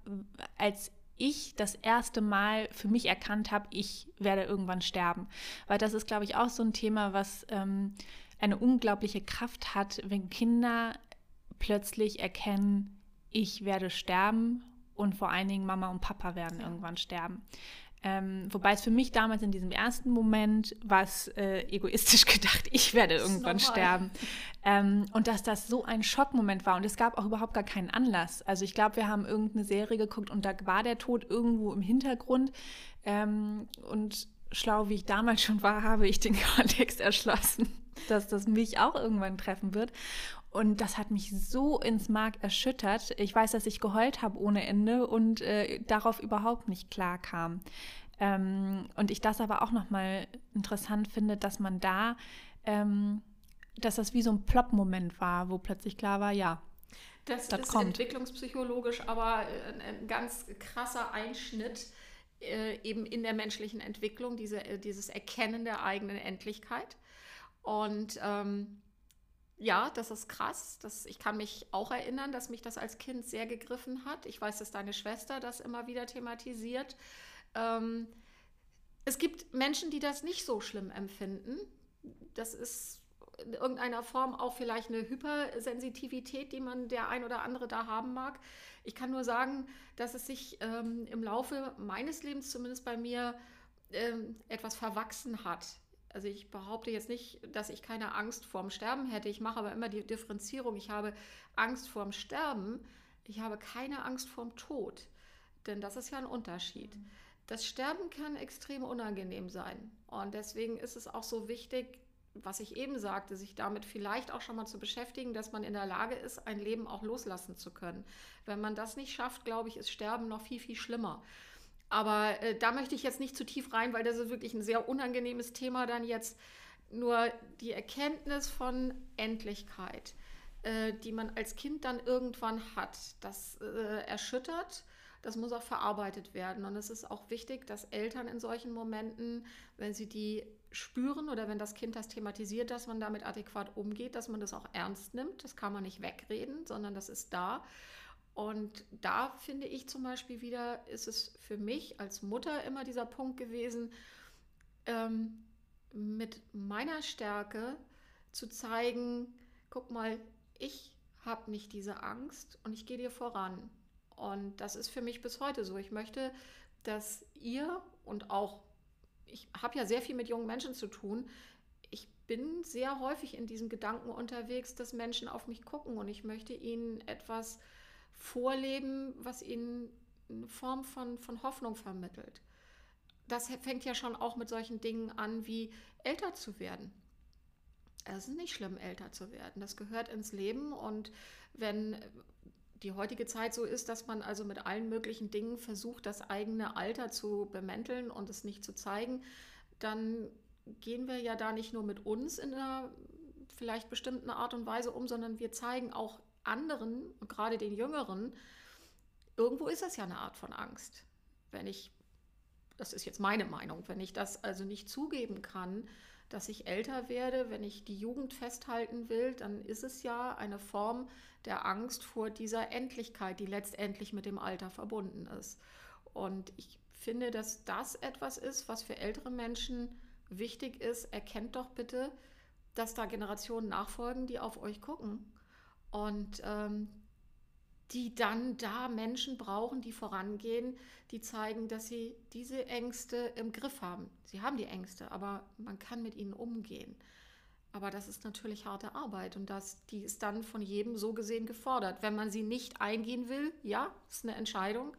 als ich das erste Mal für mich erkannt habe, ich werde irgendwann sterben. Weil das ist, glaube ich, auch so ein Thema, was ähm, eine unglaubliche Kraft hat, wenn Kinder plötzlich erkennen, ich werde sterben und vor allen Dingen Mama und Papa werden irgendwann sterben. Ähm, wobei es für mich damals in diesem ersten Moment war äh, egoistisch *laughs* gedacht, ich werde irgendwann sterben. Ähm, und dass das so ein Schockmoment war. Und es gab auch überhaupt gar keinen Anlass. Also ich glaube, wir haben irgendeine Serie geguckt und da war der Tod irgendwo im Hintergrund. Ähm, und schlau wie ich damals schon war, *laughs* habe ich den Kontext erschlossen, dass das mich auch irgendwann treffen wird. Und das hat mich so ins Mark erschüttert. Ich weiß, dass ich geheult habe ohne Ende und äh, darauf überhaupt nicht klar kam. Ähm, und ich das aber auch nochmal interessant finde, dass man da, ähm, dass das wie so ein Plop-Moment war, wo plötzlich klar war, ja. Das, das ist kommt. entwicklungspsychologisch aber ein, ein ganz krasser Einschnitt äh, eben in der menschlichen Entwicklung, diese, äh, dieses Erkennen der eigenen Endlichkeit. Und ähm, ja, das ist krass. Das, ich kann mich auch erinnern, dass mich das als Kind sehr gegriffen hat. Ich weiß, dass deine Schwester das immer wieder thematisiert. Ähm, es gibt Menschen, die das nicht so schlimm empfinden. Das ist in irgendeiner Form auch vielleicht eine Hypersensitivität, die man der ein oder andere da haben mag. Ich kann nur sagen, dass es sich ähm, im Laufe meines Lebens, zumindest bei mir, ähm, etwas verwachsen hat. Also ich behaupte jetzt nicht, dass ich keine Angst vorm Sterben hätte. Ich mache aber immer die Differenzierung. Ich habe Angst vorm Sterben. Ich habe keine Angst vorm Tod. Denn das ist ja ein Unterschied. Das Sterben kann extrem unangenehm sein. Und deswegen ist es auch so wichtig, was ich eben sagte, sich damit vielleicht auch schon mal zu beschäftigen, dass man in der Lage ist, ein Leben auch loslassen zu können. Wenn man das nicht schafft, glaube ich, ist Sterben noch viel, viel schlimmer. Aber äh, da möchte ich jetzt nicht zu tief rein, weil das ist wirklich ein sehr unangenehmes Thema dann jetzt. Nur die Erkenntnis von Endlichkeit, äh, die man als Kind dann irgendwann hat, das äh, erschüttert. Das muss auch verarbeitet werden. Und es ist auch wichtig, dass Eltern in solchen Momenten, wenn sie die spüren oder wenn das Kind das thematisiert, dass man damit adäquat umgeht, dass man das auch ernst nimmt. Das kann man nicht wegreden, sondern das ist da. Und da finde ich zum Beispiel wieder, ist es für mich als Mutter immer dieser Punkt gewesen, ähm, mit meiner Stärke zu zeigen, guck mal, ich habe nicht diese Angst und ich gehe dir voran. Und das ist für mich bis heute so. Ich möchte, dass ihr und auch, ich habe ja sehr viel mit jungen Menschen zu tun, ich bin sehr häufig in diesem Gedanken unterwegs, dass Menschen auf mich gucken und ich möchte ihnen etwas vorleben, was ihnen eine Form von, von Hoffnung vermittelt. Das fängt ja schon auch mit solchen Dingen an, wie älter zu werden. Es ist nicht schlimm, älter zu werden. Das gehört ins Leben. Und wenn die heutige Zeit so ist, dass man also mit allen möglichen Dingen versucht, das eigene Alter zu bemänteln und es nicht zu zeigen, dann gehen wir ja da nicht nur mit uns in einer vielleicht bestimmten Art und Weise um, sondern wir zeigen auch anderen, gerade den Jüngeren, irgendwo ist das ja eine Art von Angst. Wenn ich, das ist jetzt meine Meinung, wenn ich das also nicht zugeben kann, dass ich älter werde, wenn ich die Jugend festhalten will, dann ist es ja eine Form der Angst vor dieser Endlichkeit, die letztendlich mit dem Alter verbunden ist. Und ich finde, dass das etwas ist, was für ältere Menschen wichtig ist. Erkennt doch bitte, dass da Generationen nachfolgen, die auf euch gucken und ähm, die dann da Menschen brauchen, die vorangehen, die zeigen, dass sie diese Ängste im Griff haben. Sie haben die Ängste, aber man kann mit ihnen umgehen. Aber das ist natürlich harte Arbeit und das, die ist dann von jedem so gesehen gefordert. Wenn man sie nicht eingehen will, ja, ist eine Entscheidung.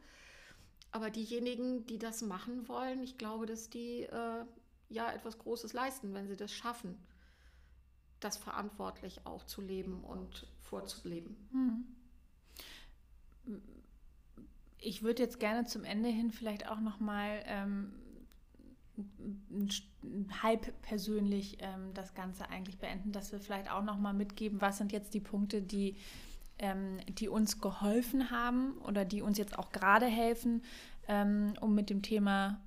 Aber diejenigen, die das machen wollen, ich glaube, dass die äh, ja etwas Großes leisten, wenn sie das schaffen das verantwortlich auch zu leben und vorzuleben. Hm. Ich würde jetzt gerne zum Ende hin vielleicht auch noch mal ähm, halb persönlich ähm, das Ganze eigentlich beenden, dass wir vielleicht auch noch mal mitgeben, was sind jetzt die Punkte, die ähm, die uns geholfen haben oder die uns jetzt auch gerade helfen, ähm, um mit dem Thema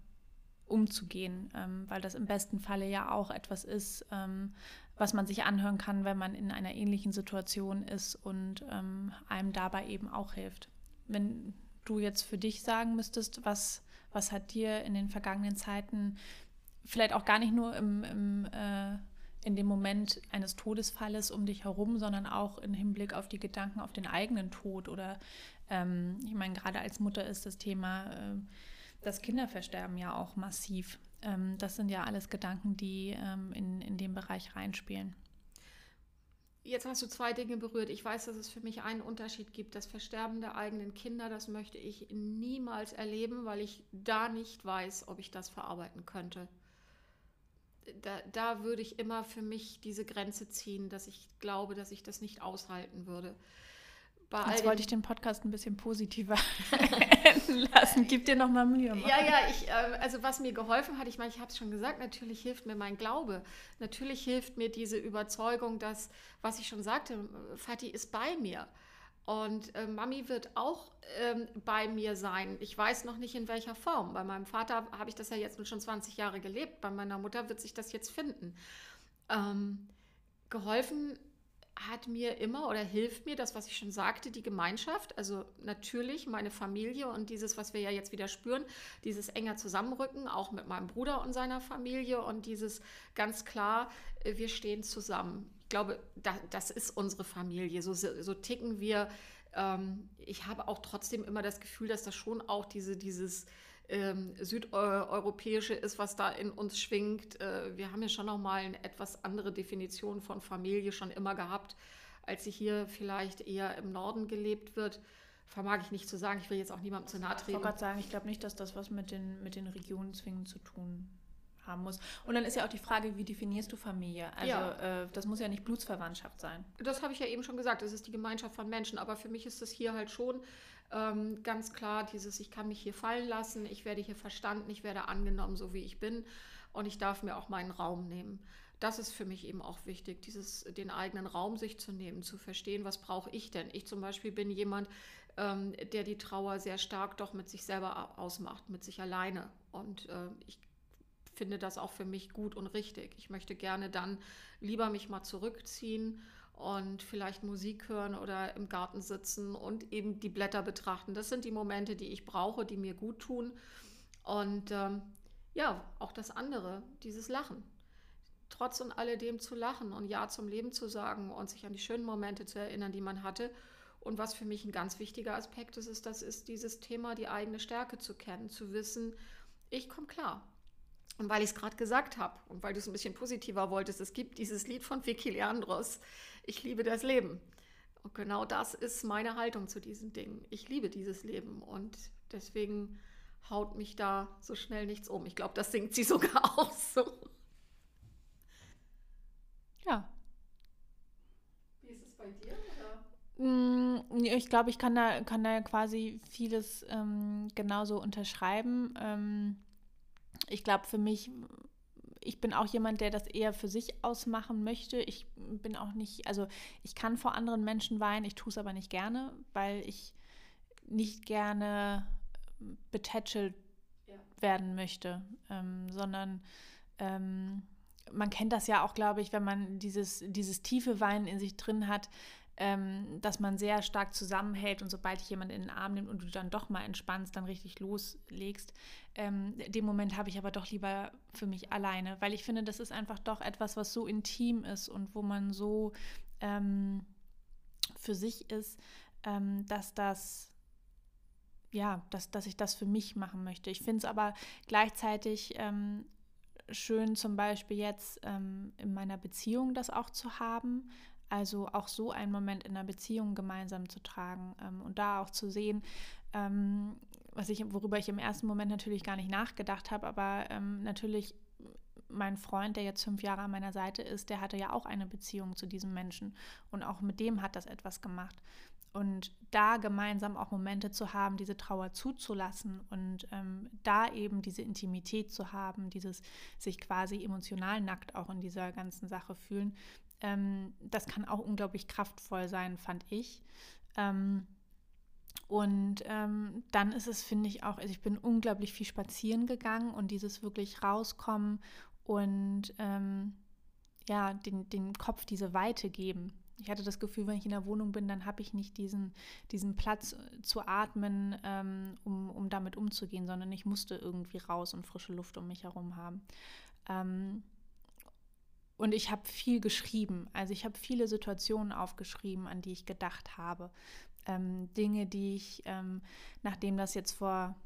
umzugehen, ähm, weil das im besten Falle ja auch etwas ist, ähm, was man sich anhören kann, wenn man in einer ähnlichen Situation ist und ähm, einem dabei eben auch hilft. Wenn du jetzt für dich sagen müsstest, was, was hat dir in den vergangenen Zeiten vielleicht auch gar nicht nur im, im äh, in dem Moment eines Todesfalles um dich herum, sondern auch im Hinblick auf die Gedanken auf den eigenen Tod oder ähm, ich meine, gerade als Mutter ist das Thema äh, das Kinderversterben ja auch massiv. Ähm, das sind ja alles Gedanken, die ähm, in, in den Bereich reinspielen. Jetzt hast du zwei Dinge berührt. Ich weiß, dass es für mich einen Unterschied gibt. Das Versterben der eigenen Kinder, das möchte ich niemals erleben, weil ich da nicht weiß, ob ich das verarbeiten könnte. Da, da würde ich immer für mich diese Grenze ziehen, dass ich glaube, dass ich das nicht aushalten würde bei Jetzt wollte ich den Podcast ein bisschen positiver enden *laughs* lassen. Gib dir noch mal Mühe. Machen. Ja, ja, ich, äh, also was mir geholfen hat, ich meine, ich habe es schon gesagt, natürlich hilft mir mein Glaube. Natürlich hilft mir diese Überzeugung, dass, was ich schon sagte, Fatih ist bei mir. Und äh, Mami wird auch ähm, bei mir sein. Ich weiß noch nicht in welcher Form. Bei meinem Vater habe ich das ja jetzt schon 20 Jahre gelebt. Bei meiner Mutter wird sich das jetzt finden. Ähm, geholfen hat mir immer oder hilft mir das, was ich schon sagte, die Gemeinschaft. Also natürlich meine Familie und dieses, was wir ja jetzt wieder spüren, dieses enger Zusammenrücken, auch mit meinem Bruder und seiner Familie und dieses ganz klar, äh, wir stehen zusammen. Ich glaube, das ist unsere Familie. So, so ticken wir. Ähm, ich habe auch trotzdem immer das Gefühl, dass das schon auch diese, dieses ähm, südeuropäische ist, was da in uns schwingt. Äh, wir haben ja schon nochmal eine etwas andere Definition von Familie schon immer gehabt, als sie hier vielleicht eher im Norden gelebt wird. Vermag ich nicht zu sagen. Ich will jetzt auch niemandem zu nahe treten. Ich wollte gerade sagen, ich glaube nicht, dass das was mit den, mit den Regionen zwingend zu tun haben muss. Und dann ist ja auch die Frage, wie definierst du Familie? Also ja. äh, das muss ja nicht Blutsverwandtschaft sein. Das habe ich ja eben schon gesagt. Es ist die Gemeinschaft von Menschen. Aber für mich ist es hier halt schon ähm, ganz klar dieses, ich kann mich hier fallen lassen, ich werde hier verstanden, ich werde angenommen, so wie ich bin und ich darf mir auch meinen Raum nehmen. Das ist für mich eben auch wichtig, dieses, den eigenen Raum sich zu nehmen, zu verstehen, was brauche ich denn. Ich zum Beispiel bin jemand, ähm, der die Trauer sehr stark doch mit sich selber ausmacht, mit sich alleine. Und äh, ich finde das auch für mich gut und richtig. Ich möchte gerne dann lieber mich mal zurückziehen und vielleicht Musik hören oder im Garten sitzen und eben die Blätter betrachten. Das sind die Momente, die ich brauche, die mir gut tun. Und ähm, ja, auch das andere, dieses Lachen. Trotz und alledem zu lachen und Ja zum Leben zu sagen und sich an die schönen Momente zu erinnern, die man hatte. Und was für mich ein ganz wichtiger Aspekt ist, ist, das ist dieses Thema, die eigene Stärke zu kennen, zu wissen, ich komme klar. Und weil ich es gerade gesagt habe und weil du es ein bisschen positiver wolltest, es gibt dieses Lied von Vicky Leandros, Ich liebe das Leben. Und genau das ist meine Haltung zu diesen Dingen. Ich liebe dieses Leben und deswegen haut mich da so schnell nichts um. Ich glaube, das singt sie *laughs* sogar auch so. Ja. Wie ist es bei dir? Mm, ich glaube, ich kann da, kann da quasi vieles ähm, genauso unterschreiben. Ähm, ich glaube, für mich, ich bin auch jemand, der das eher für sich ausmachen möchte. Ich bin auch nicht, also ich kann vor anderen Menschen weinen, ich tue es aber nicht gerne, weil ich nicht gerne betätschelt ja. werden möchte, ähm, sondern ähm, man kennt das ja auch, glaube ich, wenn man dieses, dieses tiefe Weinen in sich drin hat, ähm, dass man sehr stark zusammenhält und sobald dich jemand in den Arm nimmt und du dann doch mal entspannst, dann richtig loslegst. Ähm, den Moment habe ich aber doch lieber für mich alleine, weil ich finde, das ist einfach doch etwas, was so intim ist und wo man so ähm, für sich ist, ähm, dass das ja, dass, dass ich das für mich machen möchte. Ich finde es aber gleichzeitig ähm, schön, zum Beispiel jetzt ähm, in meiner Beziehung das auch zu haben, also auch so einen Moment in einer Beziehung gemeinsam zu tragen ähm, und da auch zu sehen, ähm, was ich, worüber ich im ersten Moment natürlich gar nicht nachgedacht habe, aber ähm, natürlich mein Freund, der jetzt fünf Jahre an meiner Seite ist, der hatte ja auch eine Beziehung zu diesem Menschen und auch mit dem hat das etwas gemacht. Und da gemeinsam auch Momente zu haben, diese Trauer zuzulassen und ähm, da eben diese Intimität zu haben, dieses sich quasi emotional nackt auch in dieser ganzen Sache fühlen, ähm, das kann auch unglaublich kraftvoll sein, fand ich. Ähm, und ähm, dann ist es, finde ich, auch, also ich bin unglaublich viel spazieren gegangen und dieses wirklich rauskommen und ähm, ja, den, den Kopf diese Weite geben. Ich hatte das Gefühl, wenn ich in der Wohnung bin, dann habe ich nicht diesen, diesen Platz zu atmen, ähm, um, um damit umzugehen, sondern ich musste irgendwie raus und frische Luft um mich herum haben. Ähm, und ich habe viel geschrieben. Also ich habe viele Situationen aufgeschrieben, an die ich gedacht habe. Ähm, Dinge, die ich, ähm, nachdem das jetzt vor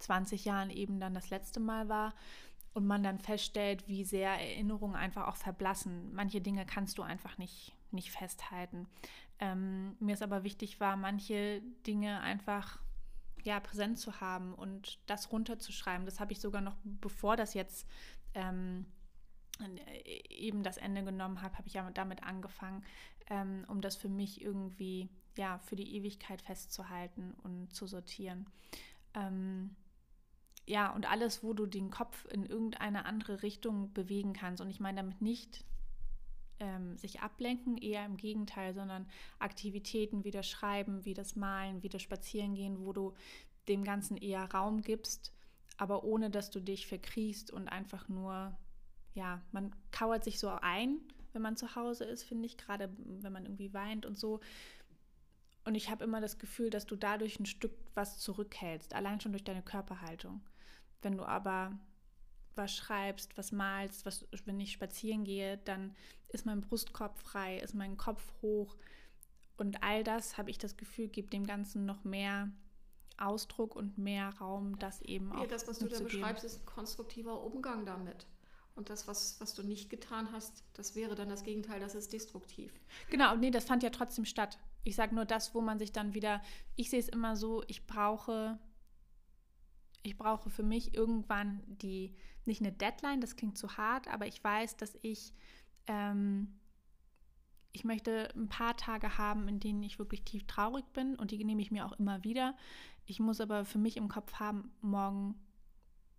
20 Jahren eben dann das letzte Mal war und man dann feststellt, wie sehr Erinnerungen einfach auch verblassen. Manche Dinge kannst du einfach nicht, nicht festhalten. Ähm, mir ist aber wichtig war, manche Dinge einfach ja, präsent zu haben und das runterzuschreiben. Das habe ich sogar noch, bevor das jetzt ähm, eben das Ende genommen habe, habe ich ja damit angefangen, ähm, um das für mich irgendwie ja für die Ewigkeit festzuhalten und zu sortieren. Ähm, ja, und alles, wo du den Kopf in irgendeine andere Richtung bewegen kannst. Und ich meine damit nicht ähm, sich ablenken, eher im Gegenteil, sondern Aktivitäten wie das Schreiben, wie das Malen, wie das Spazierengehen, wo du dem Ganzen eher Raum gibst, aber ohne dass du dich verkriechst und einfach nur, ja, man kauert sich so ein, wenn man zu Hause ist, finde ich, gerade wenn man irgendwie weint und so. Und ich habe immer das Gefühl, dass du dadurch ein Stück was zurückhältst, allein schon durch deine Körperhaltung. Wenn du aber was schreibst, was malst, was, wenn ich spazieren gehe, dann ist mein Brustkorb frei, ist mein Kopf hoch. Und all das, habe ich das Gefühl, gibt dem Ganzen noch mehr Ausdruck und mehr Raum, das eben auch. Ja, das, was du da beschreibst, ist ein konstruktiver Umgang damit. Und das, was, was du nicht getan hast, das wäre dann das Gegenteil, das ist destruktiv. Genau, nee, das fand ja trotzdem statt. Ich sage nur das, wo man sich dann wieder, ich sehe es immer so, ich brauche, ich brauche für mich irgendwann die, nicht eine Deadline, das klingt zu hart, aber ich weiß, dass ich, ähm, ich möchte ein paar Tage haben, in denen ich wirklich tief traurig bin und die nehme ich mir auch immer wieder. Ich muss aber für mich im Kopf haben, morgen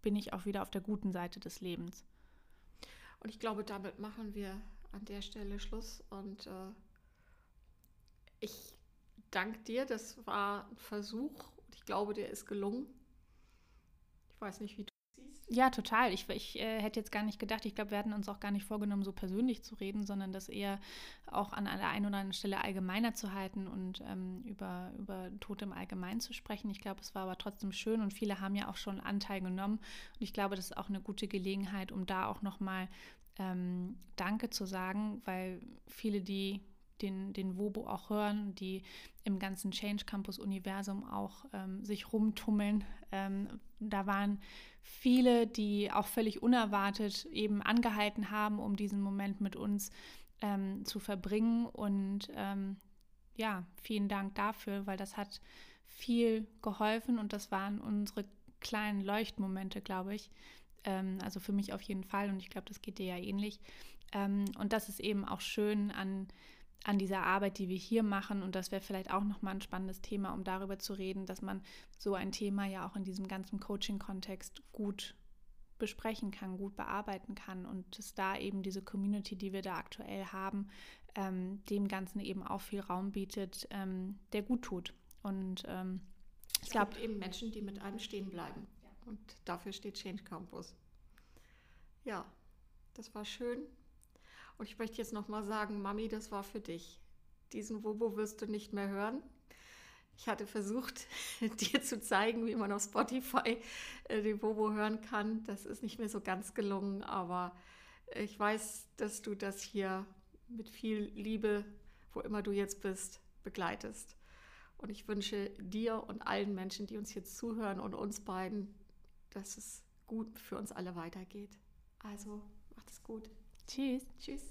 bin ich auch wieder auf der guten Seite des Lebens. Und ich glaube, damit machen wir an der Stelle Schluss und äh ich danke dir, das war ein Versuch und ich glaube, der ist gelungen. Ich weiß nicht, wie du. Ja, total. Ich, ich äh, hätte jetzt gar nicht gedacht, ich glaube, wir hatten uns auch gar nicht vorgenommen, so persönlich zu reden, sondern das eher auch an der einen oder anderen Stelle allgemeiner zu halten und ähm, über, über Tod im Allgemeinen zu sprechen. Ich glaube, es war aber trotzdem schön und viele haben ja auch schon Anteil genommen. Und ich glaube, das ist auch eine gute Gelegenheit, um da auch nochmal ähm, Danke zu sagen, weil viele, die den, den Wobo auch hören, die im ganzen Change Campus Universum auch ähm, sich rumtummeln. Ähm, da waren viele, die auch völlig unerwartet eben angehalten haben, um diesen Moment mit uns ähm, zu verbringen. Und ähm, ja, vielen Dank dafür, weil das hat viel geholfen und das waren unsere kleinen Leuchtmomente, glaube ich. Ähm, also für mich auf jeden Fall und ich glaube, das geht dir ja ähnlich. Ähm, und das ist eben auch schön an an dieser Arbeit, die wir hier machen. Und das wäre vielleicht auch nochmal ein spannendes Thema, um darüber zu reden, dass man so ein Thema ja auch in diesem ganzen Coaching-Kontext gut besprechen kann, gut bearbeiten kann und dass da eben diese Community, die wir da aktuell haben, ähm, dem Ganzen eben auch viel Raum bietet, ähm, der gut tut. Und ähm, ich glaube eben Menschen, die mit einem stehen bleiben. Und dafür steht Change Campus. Ja, das war schön. Und ich möchte jetzt nochmal sagen, Mami, das war für dich. Diesen Wobo wirst du nicht mehr hören. Ich hatte versucht, *laughs* dir zu zeigen, wie man auf Spotify äh, den Wobo hören kann. Das ist nicht mehr so ganz gelungen, aber ich weiß, dass du das hier mit viel Liebe, wo immer du jetzt bist, begleitest. Und ich wünsche dir und allen Menschen, die uns jetzt zuhören und uns beiden, dass es gut für uns alle weitergeht. Also macht es gut. Tschüss. Tschüss.